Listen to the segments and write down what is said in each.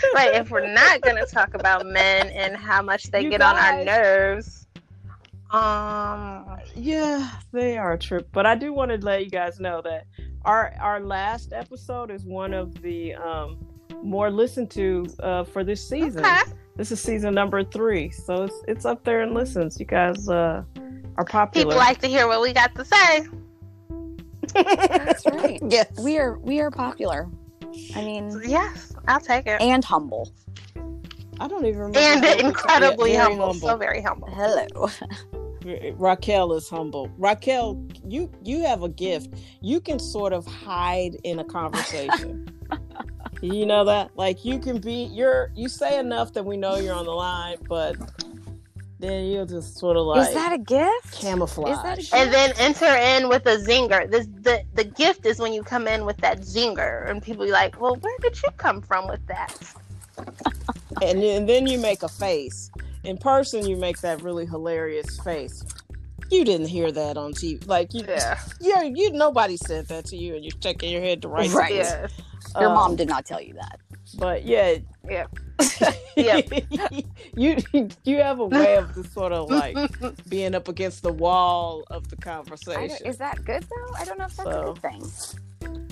but if we're not gonna talk about men and how much they You get on our nerves, um, Yeah, they are a trip. But I do want to let you guys know that our our last episode is one of the um more listened to uh for this season. okay. This is season number three, so it's it's up there in listens. You guys uh are popular. people like to hear what we got to say. That's right. yes. We are we are popular. I mean, Yes, I'll take it. and humble. I don't even remember. And incredibly yeah, very humble, so very humble. Hello. Raquel is humble. Raquel, you you have a gift. You can sort of hide in a conversation. you know that? Like you can be you're you say enough that we know you're on the line, but then you'll just sort of like is that a gift? camouflage. Is that a gift? And then enter in with a zinger. This the the gift is when you come in with that zinger, and people be like, "Well, where did you come from with that?" and, then- then you make a face. In person you make that really hilarious face. You didn't hear that on TV. Like you Yeah, yeah, you nobody said that to you and you're shaking your head to right. Right. yeah, Your Um, mom did not tell you that. But yeah, yeah. Yep. you you have a way of just sort of like being up against the wall of the conversation. is that good though? I don't know if that's So- a good thing.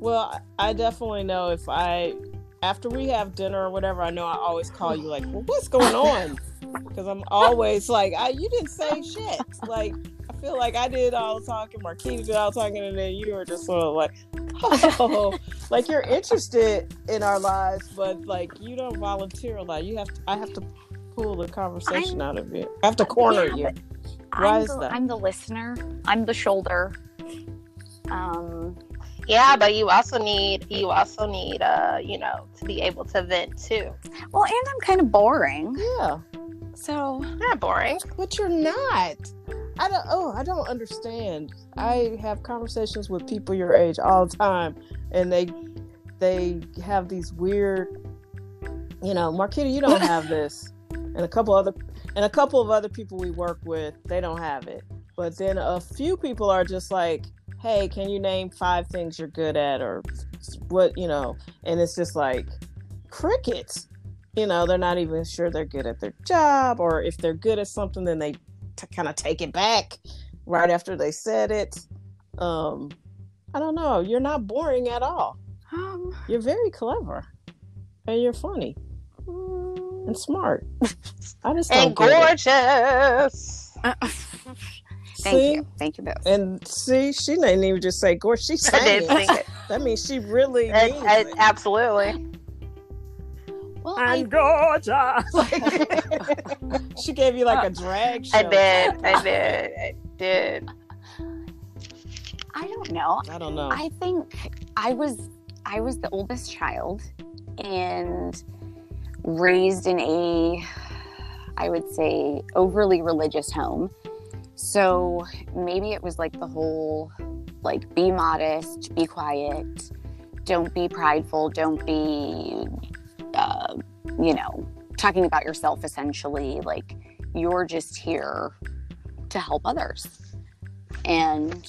well, I definitely know if I after we have dinner or whatever, I know I always call you like, "Well, what's going on?" Because I'm always like, I, "You didn't say shit." Like I feel like I did all the talking, Marquita did all the talking, and then you were just sort of like, "Oh," like you're interested in our lives, but like you don't volunteer a lot. You have to, I have to pull the conversation out of you. I have to corner Yeah, you. Why I'm is the, that? I'm the listener. I'm the shoulder. Um, yeah, but you also need you also need uh you know to be able to vent too. well, and I'm kind of boring. Yeah. So Not boring. But you're not. I don't. Oh, I don't understand. I have conversations with people your age all the time, and they they have these weird. You know, Marquita, you don't have this, and a couple other and a couple of other people we work with, they don't have it. But then a few people are just like, "Hey, can you name five things you're good at, or what you know?" And it's just like crickets you know they're not even sure they're good at their job or if they're good at something then they t- kind of take it back right after they said it um i don't know you're not boring at all um, you're very clever and you're funny and smart i just And gorgeous. thank see you, thank you both. and see she didn't even just say gorgeous she I did it. think it. that means she really I- means I- it. absolutely. Well, I, I'm gorgeous. she gave you like a drag show. I did. I did. I did. I don't know. I don't know. I think I was I was the oldest child and raised in a I would say overly religious home. So maybe it was like the whole like be modest, be quiet, don't be prideful, don't be uh, you know, talking about yourself essentially like you're just here to help others. And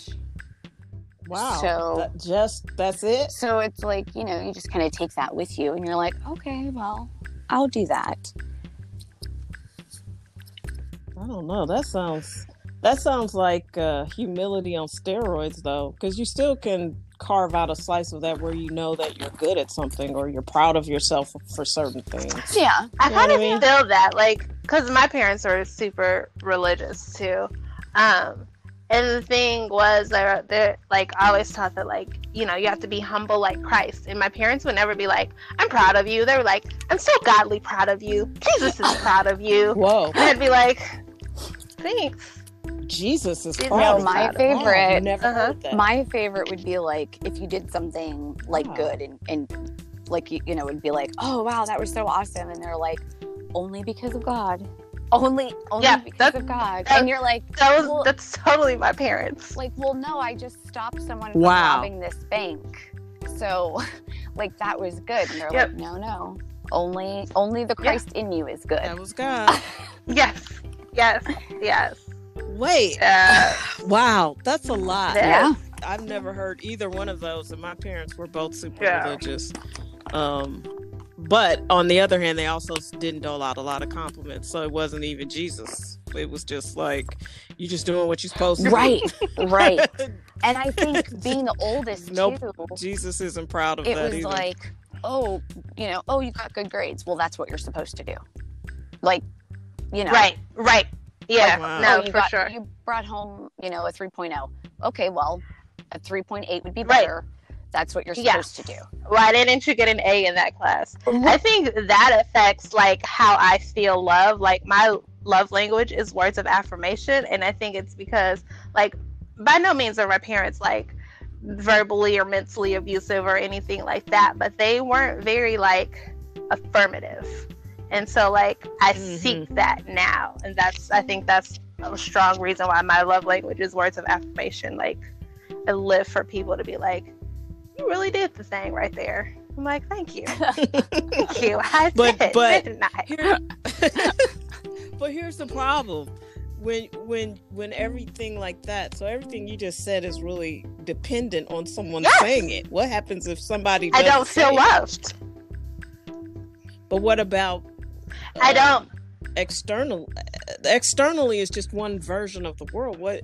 wow. so- That- just that's it. So it's like, you know, you just kind of take that with you and you're like, okay, well, I'll do that. I don't know. That sounds that sounds like uh, humility on steroids, though, because you still can carve out a slice of that where you know that you're good at something or you're proud of yourself for certain things. Yeah. I You know kind of I mean? feel that, like, because my parents are super religious too. Um, and the thing was, they're, they're like, I always taught that, like, you know, you have to be humble like Christ. And my parents would never be like, I'm proud of you. They were like, I'm so godly proud of you. Jesus is proud of you. Whoa, And I'd be like, thanks. Jesus is No, proud. my you. favorite- Wow, never Uh-huh. heard. My favorite would be like if you did something like Wow. good and, and like, you, you know, it'd be like, oh, wow, that was so awesome. And they're like, only because of God. Only, only Yeah, because that- of God. that- and you're like, That was Well- that's totally my parents. like, well, no, I just stopped someone from Wow. robbing this bank. So, like, that was good. And they're Yep. like, no, no, only, only the Yeah. Christ in you is good. that was God. Yes, yes, yes. Wait, Uh, wow, that's a lot. Yeah. I've never heard either one of those, and my parents were both super Yeah. religious. Um, but on the other hand, they also didn't dole out a lot of compliments, so it wasn't even Jesus. It was just like you're just doing what you're supposed to. Right, right. And I think being the oldest Nope. too, Jesus isn't proud of it that was either. like, oh, you know, oh, you got good grades. Well, that's what you're supposed to do. Like, you know, Right, right. Yeah, oh, Wow. no, oh, you for got, sure. You brought home, you know, a 3.0. Okay, well, a 3.8 would be better. Right. better. That's what you're Yeah. supposed to do. Why didn't you get an A in that class? I think that affects like how I feel love. Like my love language is words of affirmation, and I think it's because like by no means are my parents like verbally or mentally abusive or anything like that, but they weren't very like affirmative. And so like I seek mm-hmm. that now, and that's I think that's a strong reason why my love language is words of affirmation. Like I live for people to be like, "You really did the thing right there." I'm like, "Thank you, thank you." I But- did, but- didn't I? Here- but here's the problem when when when everything like that so everything you just said is really dependent on someone Yes. saying it what happens if somebody I don't feel it? loved. but what about I um, don't. external externally is just one version of the world what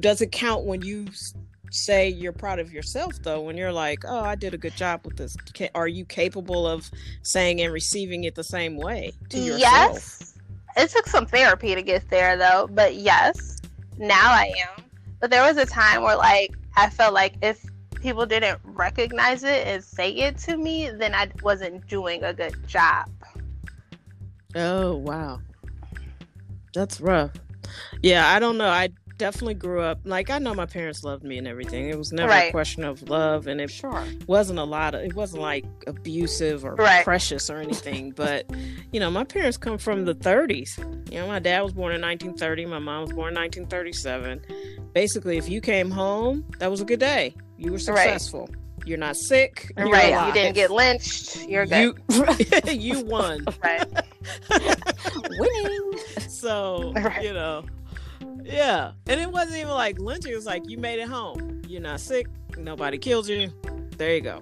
does it count when you say you're proud of yourself though when you're like oh i did a good job with this are you capable of saying and receiving it the same way to yourself Yes, it took some therapy to get there though, but yes, now I am. But there was a time where like I felt like if people didn't recognize it and say it to me, then I wasn't doing a good job. Oh wow. That's rough. Yeah, I don't know. I definitely grew up like I know my parents loved me and everything. It was never a question of love and it Sure. wasn't a lot of it wasn't like abusive or Right. precious or anything. but you know, my parents come from the 30s. You know, my dad was born in 1930, my mom was born in 1937. Basically, if you came home, that was a good day. You were Right. successful. You're not sick. You're right? You didn't get lynched. You're good. You, you won. right. Winning. So, Right. you know, yeah. And it wasn't even like lynching. It was like, you made it home. You're not sick. Nobody killed you. There you go.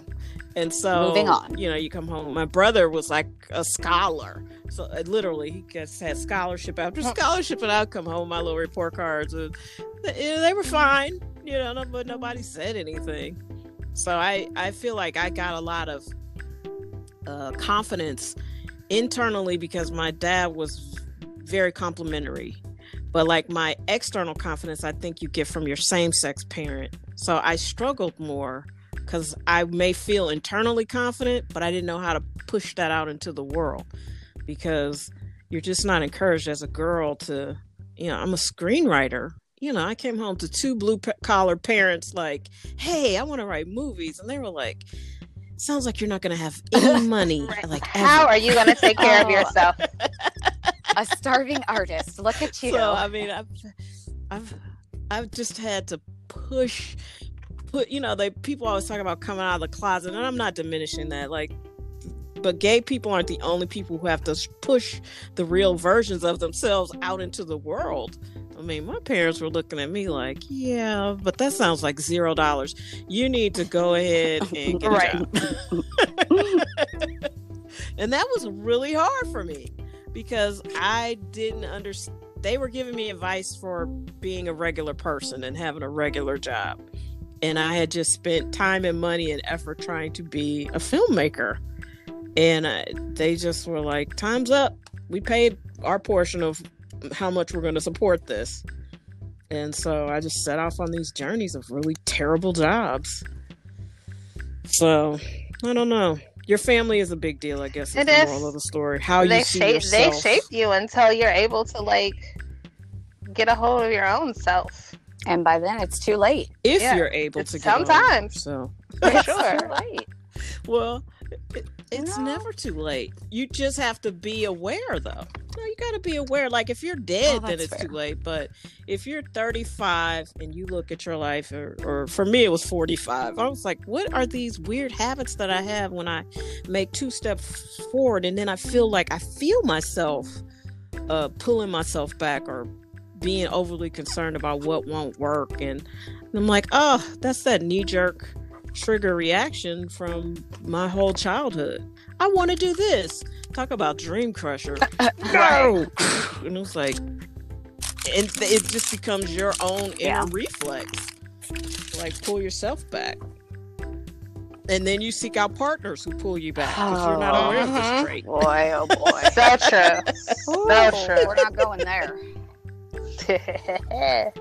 And so, Moving on. you know, you come home. My brother was like a scholar. So, uh, literally, he just had scholarship after scholarship. And I'd come home, with my little report cards. And they, they were fine, you know, no- but nobody said anything. So, I, I feel like I got a lot of uh, confidence internally because my dad was very complimentary but like my external confidence i think you get from your same-sex parent. So i struggled more because i may feel internally confident but i didn't know how to push that out into the world because you're just not encouraged as a girl to you know i'm a screenwriter. You know i came home to two blue collar parents like hey i want to write movies and they were like sounds like you're not going to have any money Right. like How are you gonna take care of Oh. yourself? A starving artist. Look at you. So I mean, I've, I've, I've just had to push, put. You know, they people always talk about coming out of the closet, and I'm not diminishing that. Like, but gay people aren't the only people who have to push the real versions of themselves out into the world. I mean, my parents were looking at me like, "Yeah, but that sounds like zero dollars. You need to go ahead and get Right. a job." and that was really hard for me because I didn't understand. They were giving me advice for being a regular person and having a regular job. And I had just spent time and money and effort trying to be a filmmaker. And uh, they just were like, time's up. We paid our portion of how much we're going to support this. And so I just set off on these journeys of really terrible jobs. So I don't know. Your family is a big deal, I guess. Is It the is. moral of the story. How they you see shape they shape you until you're able to like get a hold of your own self. and by then it's too late. if Yeah. you're able to get over Sometimes. So For sure. too late. well, it, it's No. never too late. You just have to be aware, though. No, you got to be aware. Like if you're dead, Oh, then it's too late. But if you're 35 and you look at your life, or, or for me, it was 45. I was like, what are these weird habits that I have when I make two steps forward, and then I feel like I feel myself uh, pulling myself back or being overly concerned about what won't work, and I'm like, oh, that's that knee jerk trigger reaction from my whole childhood. I want to do this. Talk about dream crusher. no. and it was like, and it just becomes your own inner reflex. Like pull yourself back. And then you seek out partners who pull you back because you're not aware of Mhm. this trait. Boy, oh boy. So true. So true. We're not going there.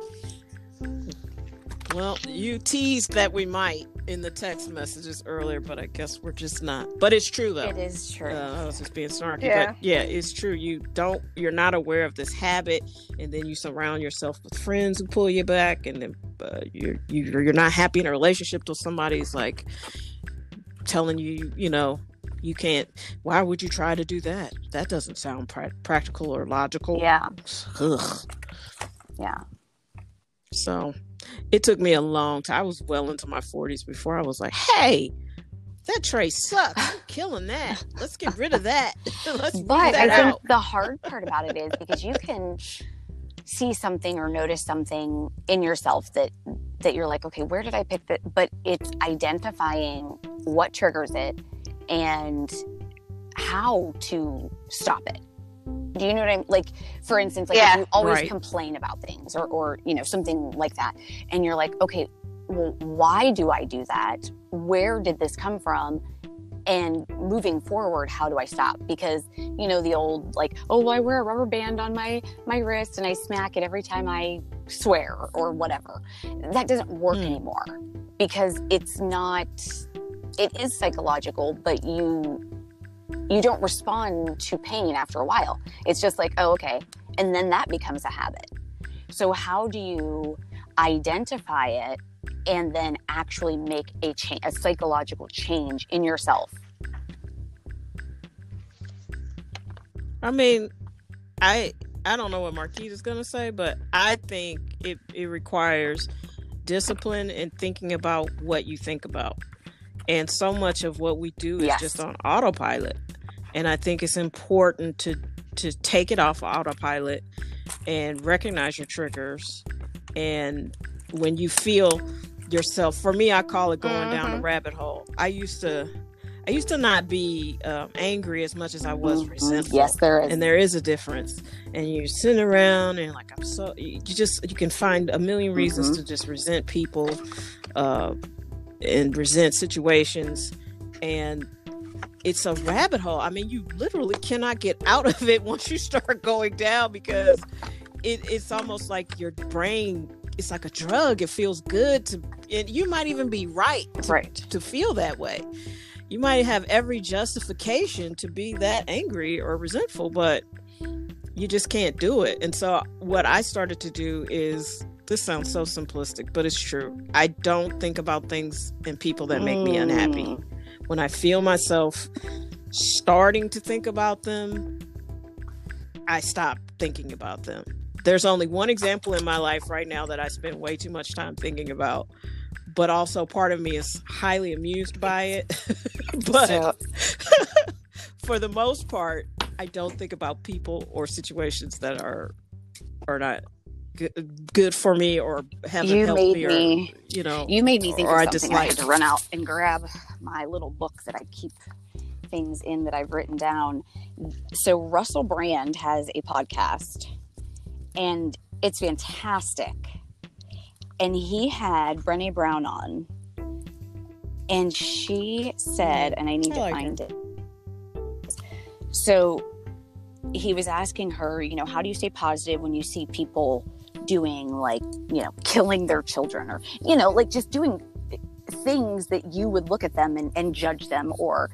Well, you teased that we might in the text messages earlier, but I guess we're just not. But it's true though. It is true. Uh, I was just being snarky, Yeah. but yeah, it's true. You don't, you're not aware of this habit, and then you surround yourself with friends who pull you back, and then uh, you're you're you're not happy in a relationship till somebody's like telling you, you know, you can't. Why would you try to do that? That doesn't sound pra- practical or logical. yeah, Ugh. yeah. So it took me a long time. I was well into my 40s before I was like, hey, that tray sucks. I'm killing that. Let's get rid of that. Let's But that I think out. the hard part about it is because you can see something or notice something in yourself that that you're like, okay, where did I pick that? But it's identifying what triggers it and how to stop it. Do you know what I'm like? For instance, like Yeah. if you always Right. complain about things or, or you know something like that, and you're like, okay, well, why do I do that? Where did this come from? And moving forward, how do I stop? Because you know the old like, oh, I wear a rubber band on my my wrist and I smack it every time I swear or whatever. That doesn't work Hmm. anymore because it's not. It is psychological, but you you don't respond to pain after a while. It's just like, oh, okay, and then that becomes a habit. So how do you identify it and then actually make a change, a psychological change in yourself? I mean, I I don't know what Marquise is gonna say, but I think it, it requires discipline and thinking about what you think about. And so much of what we do is Yes. just on autopilot. And I think it's important to to take it off autopilot and recognize your triggers. And when you feel yourself, for me, I call it going down a Mhm. rabbit hole. I used to, I used to not be um, angry as much as I was Mhm. resentful. Yes, there is. and there is a difference. And you're sitting around and like I'm so you just you can find a million reasons Mhm. to just resent people, uh, and resent situations, and it's a rabbit hole. I mean, you literally cannot get out of it once you start going down because it, it's almost like your brain. It's like a drug. It feels good to, and you might even be right to, right. to feel that way. You might have every justification to be that angry or resentful, but you just can't do it. And so, what I started to do is this sounds so simplistic, but it's true. I don't think about things and people that make me unhappy. Mm. When I feel myself starting to think about them, I stop thinking about them. There's only one example in my life right now that I spend way too much time thinking about, but also part of me is highly amused by it. but for the most part, I don't think about people or situations that are are not good, good for me or haven't You helped made me or me- you know. you made me think Or I of something. I had to run out and grab my little book that I keep things in that I've written down. So Russell Brand has a podcast, and it's fantastic. And he had Brene Brown on, and she said, and I need I to like find it. So he was asking her, you know, how do you stay positive when you see people doing like, you know, killing their children or, you know, like just doing things that you would look at them and, and judge them or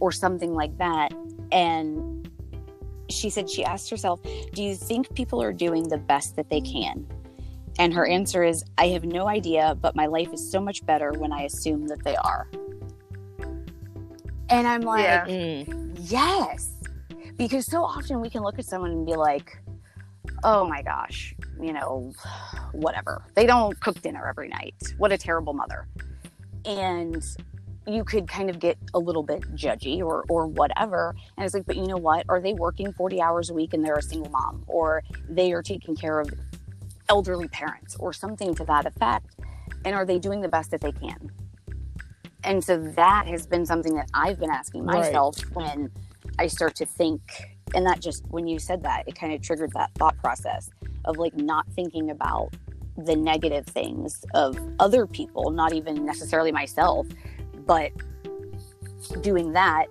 or something like that. And she said she asked herself, Do you think people are doing the best that they can? And her answer is, I have no idea, but my life is so much better when I assume that they are. And I'm like, Yeah. Mm, Yes. Because so often we can look at someone and be like, oh my gosh, you know, whatever. They don't cook dinner every night. What a terrible mother. And you could kind of get a little bit judgy or, or whatever. And it's like, but you know what? Are they working 40 hours a week and they're a single mom? Or they are taking care of elderly parents or something to that effect? And are they doing the best that they can? and so that has been something that I've been asking Right. myself when I start to think, and that just when you said that, it kind of triggered that thought process of like not thinking about the negative things of other people, not even necessarily myself, but doing that.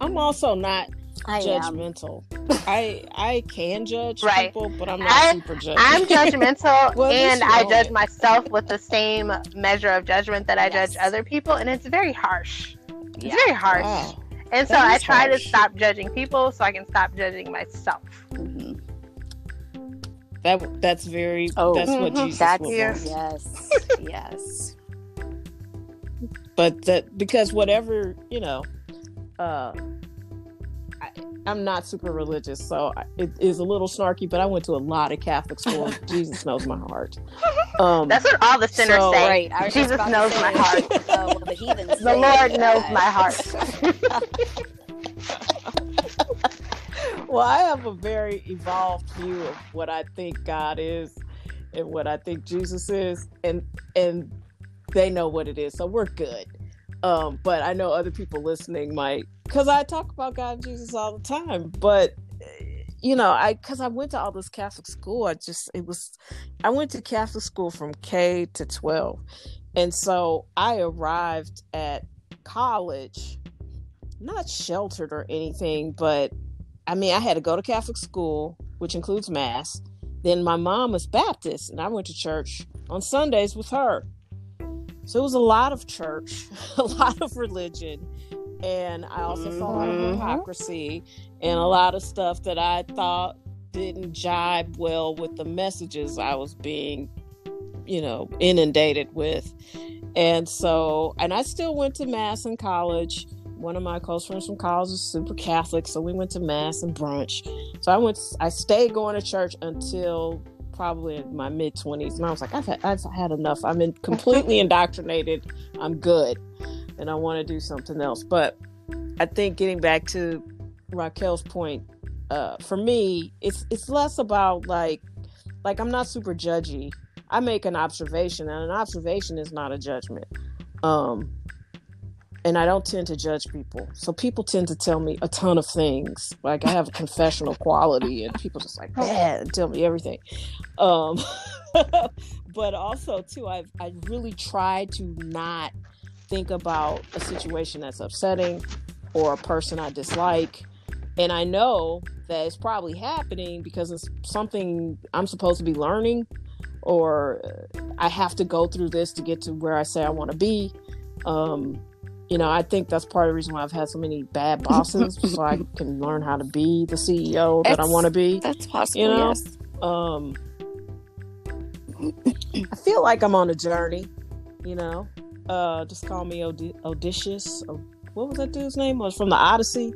I'm also not I judgmental. I I can judge Right. people, but I'm not I- super judgmental. I'm judgmental Well, and I judge myself with the same measure of judgment that I judge other people, and it's very harsh. It's Yeah. very harsh. Wow. And so I try harsh. to stop judging people so I can stop judging myself. Mhm. That that's very. Oh, that's what Mhm. Jesus That's would Yes. want. yes, yes. But that because whatever you know, uh, I, I'm not super religious, so it is a little snarky. But I went to a lot of Catholic schools. Jesus knows my heart. Um, That's what all the sinners So, say. Right. I Jesus knows my heart. uh, well, the heathens The Lord knows my heart. well, I have a very evolved view of what I think God is and what I think Jesus is, and and they know what it is, so we're good. Um, but I know other people listening might, because I talk about God and Jesus all the time. But eh, you know, I because I went to all this Catholic school, I just it was, I went to Catholic school from K to twelve, and so I arrived at college not sheltered or anything, but I mean, I had to go to Catholic school, which includes mass. Then my mom was Baptist, and I went to church on Sundays with her. So it was a lot of church, a lot of religion, and I also saw a lot of Mhm. hypocrisy and a lot of stuff that I thought didn't jibe well with the messages I was being, you know, inundated with. And so, and I still went to mass in college. One of my close friends from college is super Catholic, so we went to mass and brunch. So I went, I stayed going to church until probably in my mid twenties, and I was like, I've had, I've had enough. I'm in, completely indoctrinated. I'm good, and I want to do something else. But I think getting back to Raquel's point, uh, for me, it's it's less about like, like I'm not super judgy. I make an observation, and an observation is not a judgment. Um, and I don't tend to judge people. So people tend to tell me a ton of things. Like I have a confessional quality, and people just like man tell me everything. Um, but also too, I've I really tried to not think about a situation that's upsetting or a person I dislike. And I know that it's probably happening because it's something I'm supposed to be learning, or I have to go through this to get to where I say I want to be. Um, you know, I think that's part of the reason why I've had so many bad bosses, so I can learn how to be the CEO that I want to be. That's possible. You know? yes. Um, I feel like I'm on a journey. You know, uh, just call me Od- Odysseus. What was that dude's name? It was from the Odyssey.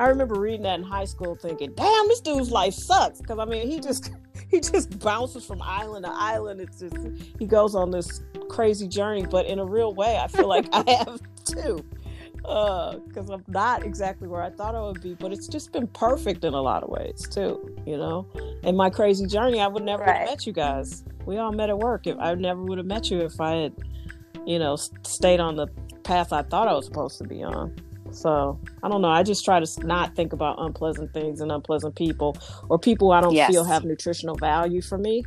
I remember reading that in high school, thinking, "Damn, this dude's life sucks." Because I mean, he just he just bounces from island to island. It's just he goes on this crazy journey, but in a real way, I feel like I have too. Because I'm not exactly where I thought I would be, but it's just been perfect in a lot of ways too. You know, in my crazy journey, I would never Right. have met you guys. We all met at work. If I never would have met you if I had, you know, stayed on the path I thought I was supposed to be on. So I don't know. I just try to s- not think about unpleasant things and unpleasant people or people I don't Yes. feel have nutritional value for me.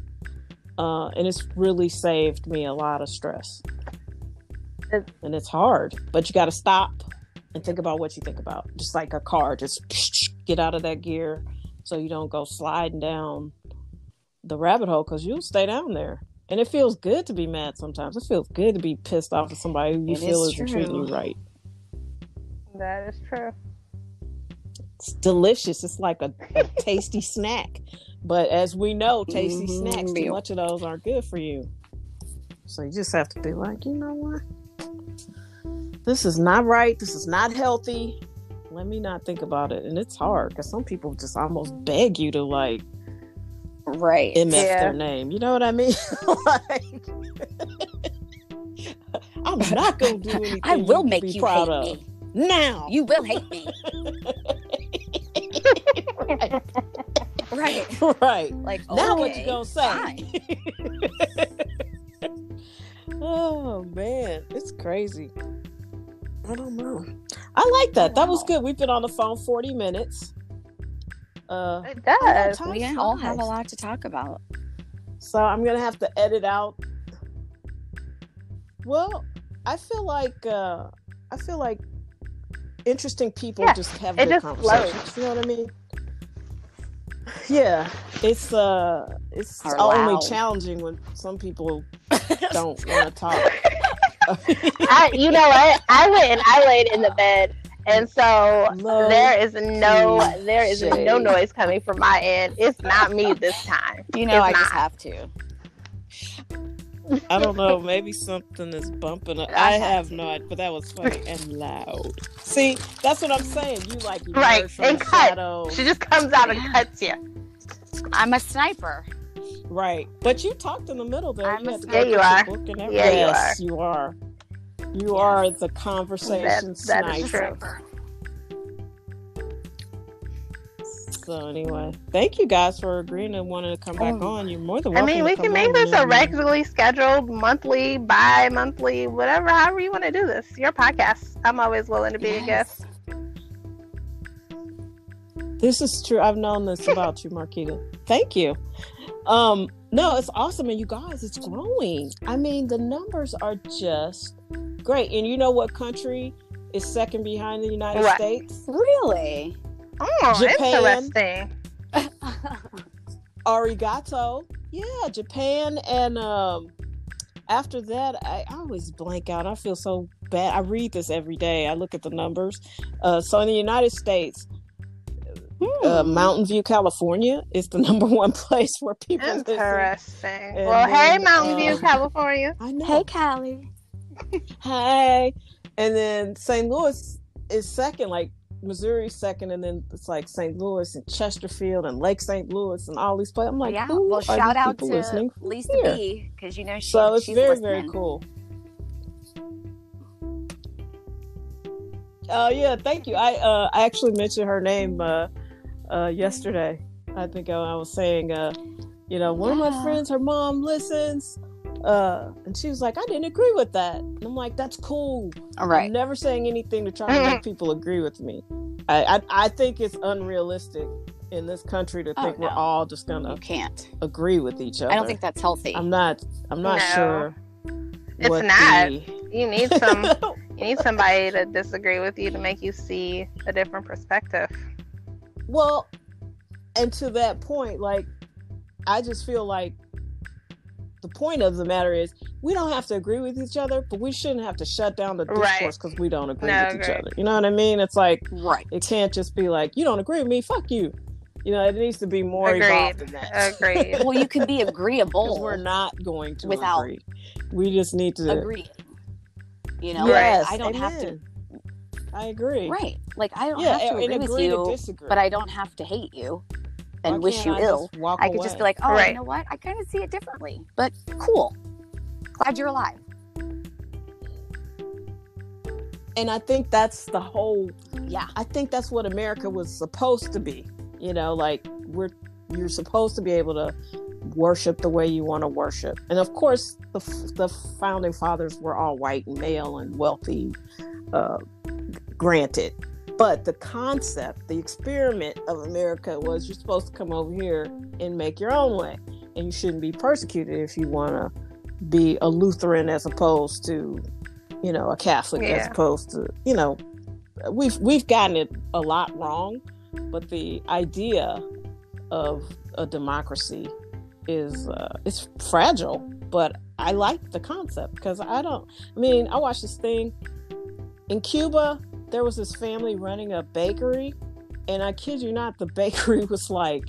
Uh, and it's really saved me a lot of stress. And it's hard, but you got to stop and think about what you think about. Just like a car, just get out of that gear so you don't go sliding down the rabbit hole because you'll stay down there. And it feels good to be mad sometimes. It feels good to be pissed off at somebody who you It feel is isn't treating you right. That is true. It's delicious. It's like a, a tasty snack. But as we know, tasty Mhm, snacks, too much of those aren't good for you. So you just have to be like, you know what? This is not right. This is not healthy. Let me not think about it. And it's hard because some people just almost beg you to like Right. MF Yeah. their name. You know what I mean? like, I'm not going to do anything. I will can make you proud hate of. me. now. You will hate me. right. right. Like Now what okay, you gonna say? Oh man, it's crazy. I don't know. I like that. That was good. We've been on the phone 40 minutes. Uh It does. time We all have a lot to talk about. So I'm gonna have to edit out. Well, I feel like uh I feel like interesting people Yeah, just have it good just conversations. You know what I mean? Yeah, it's uh it's Are only loud. challenging when some people don't want to talk. I, you know what? I went and I laid in the bed, and so Low there is no key there is no noise coming from my end. It's not me this time. You know, It's I just have to. I don't know. Maybe something is bumping. Up. I I have have to. no but that was funny and loud. See, that's what I'm saying. You like Right, and the cut. shadow. She just comes out and cuts you. I'm a sniper. Right. But you talked in the middle there. I'm you had to go you are. book and everything. Yeah, you yes, you are. You are the conversation That- that is sniper. true. So anyway, thank you guys for agreeing and wanting to come back Oh. on. You're more than welcome. I mean, we can make this a regularly scheduled, monthly, bi-monthly, whatever, however you want to do this. Your podcast. I'm always willing to be a guest. This is true. I've known this about you, Marquita. Thank you. Um, no, it's awesome, and you guys, it's growing. I mean, the numbers are just great. And you know what country is second behind the United What? States? Really? Oh, Japan. interesting. Arigato. Yeah, Japan, and um, after that, I, I always blank out. I feel so bad. I read this every day. I look at the numbers. Uh, so in the United States, uh, Hmm. Mountain View, California, is the number one place where people listen. Interesting. And Well, hey, then, Mountain uh, View, California. I know. Hey, Callie. Hi. And then St. Louis is second, like Missouri second, and then it's like St. Louis and Chesterfield and Lake St. Louis and all these places. I'm like, yeah. Well, are shout these out people to listening? Lisa here? B because you know she, So it's she's very, listening. very cool. Oh yeah, thank you. I uh I actually mentioned her name uh uh yesterday. I think I, I was saying uh you know, one of my friends, her mom listens. Uh and she was like, I didn't agree with that. And I'm like, that's cool. All I'm never saying anything to try to make people agree with me. I, I I think it's unrealistic in this country to Oh, think we're all just gonna You can't. agree with each other. I don't think that's healthy. I'm not I'm not No. sure. It's not. the- You need some. you need somebody to disagree with you to make you see a different perspective. Well, and to that point, like, I just feel like the point of the matter is we don't have to agree with each other, but we shouldn't have to shut down the discourse because we don't agree No, with each other. You know what I mean? It's like right. it can't just be like you don't agree with me, fuck you. You know, it needs to be more Agreed. involved than that. Agreed. Well, you can be agreeable we're not going to Without agree. We just need to. agree. You know, yes, I don't have to. Amen. I agree. Right. Like I don't Yeah, have to and agree with agree you, disagree. but I don't have to hate you and Why wish you I ill. walk I could just be like, oh, Right. you know what? I kind of see it differently, but cool. Glad you're alive. and I think that's the whole Yeah. I think that's what America was supposed to be. You know, like we're you're supposed to be able to worship the way you want to worship. And of course, the the founding fathers were all white and male and wealthy, uh, granted. But the concept, the experiment of America was you're supposed to come over here and make your own way, and you shouldn't be persecuted if you want to be a Lutheran as opposed to, you know, a Catholic as opposed to, you know, we've we've gotten it a lot wrong, but the idea of a democracy is uh, it's fragile. But I like the concept because I don't. I mean, I watched this thing in Cuba. There was this family running a bakery, and I kid you not, the bakery was like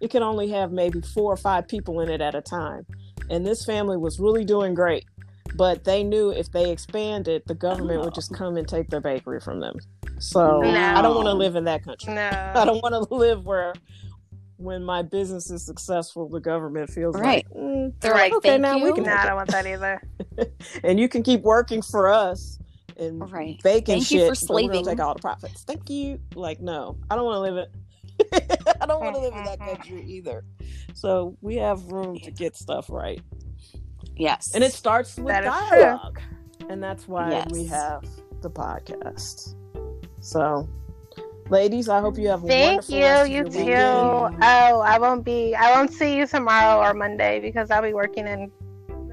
it could only have maybe four or five people in it at a time, and this family was really doing great. But they knew if they expanded, the government would just come and take their bakery from them. So No. I don't want to live in that country. No. I don't want to live where when my business is successful, the government feels Right. like, mm, They're Right. like, Okay, thank now we can No, I don't want that either. and you can keep working for us and Right. baking Thank you shit, for but we're gonna take all the profits. Thank you. Like, no, I don't want to live it. I don't want to live in that country either. So we have room to get stuff right. Yes. and it starts with That is true. dialogue, and that's why we have the podcast. So, ladies, I hope you have a Thank wonderful you. rest of You your too. weekend. Oh, I won't be. I won't see you tomorrow or Monday because I'll be working in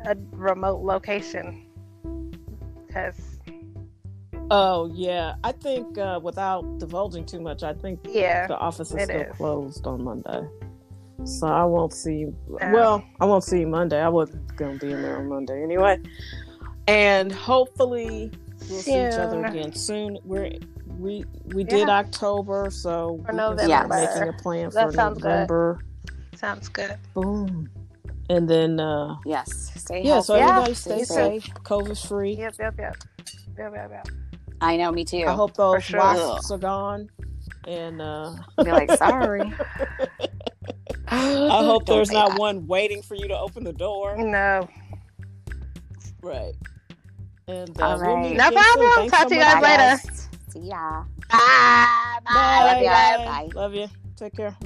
a remote location. Because Oh yeah, I think uh, without divulging too much, I think yeah, the office is still is. closed on Monday. So I won't see you. Oh. Well, I won't see you Monday. I wasn't going to be in there on Monday anyway. And hopefully we'll see each other again soon. We're we we did Yeah. October, so For we can start November. making a plan That for sounds good. Sounds good. Boom. And then uh yes. Stay yeah, healthy. so everybody Yeah, stay you safe, COVID free. Yep, yep, yep, yep, yep, yep. I know. Me too. I hope those sure. wasps are gone. And uh Be like, sorry. I hope there's not that. one waiting for you to open the door. No, Right. And uh, All we'll No again soon. problem. Thanks Talk to you guys later. See ya. bye, bye. Bye. Love ya. Bye. Bye. Love you. Take care.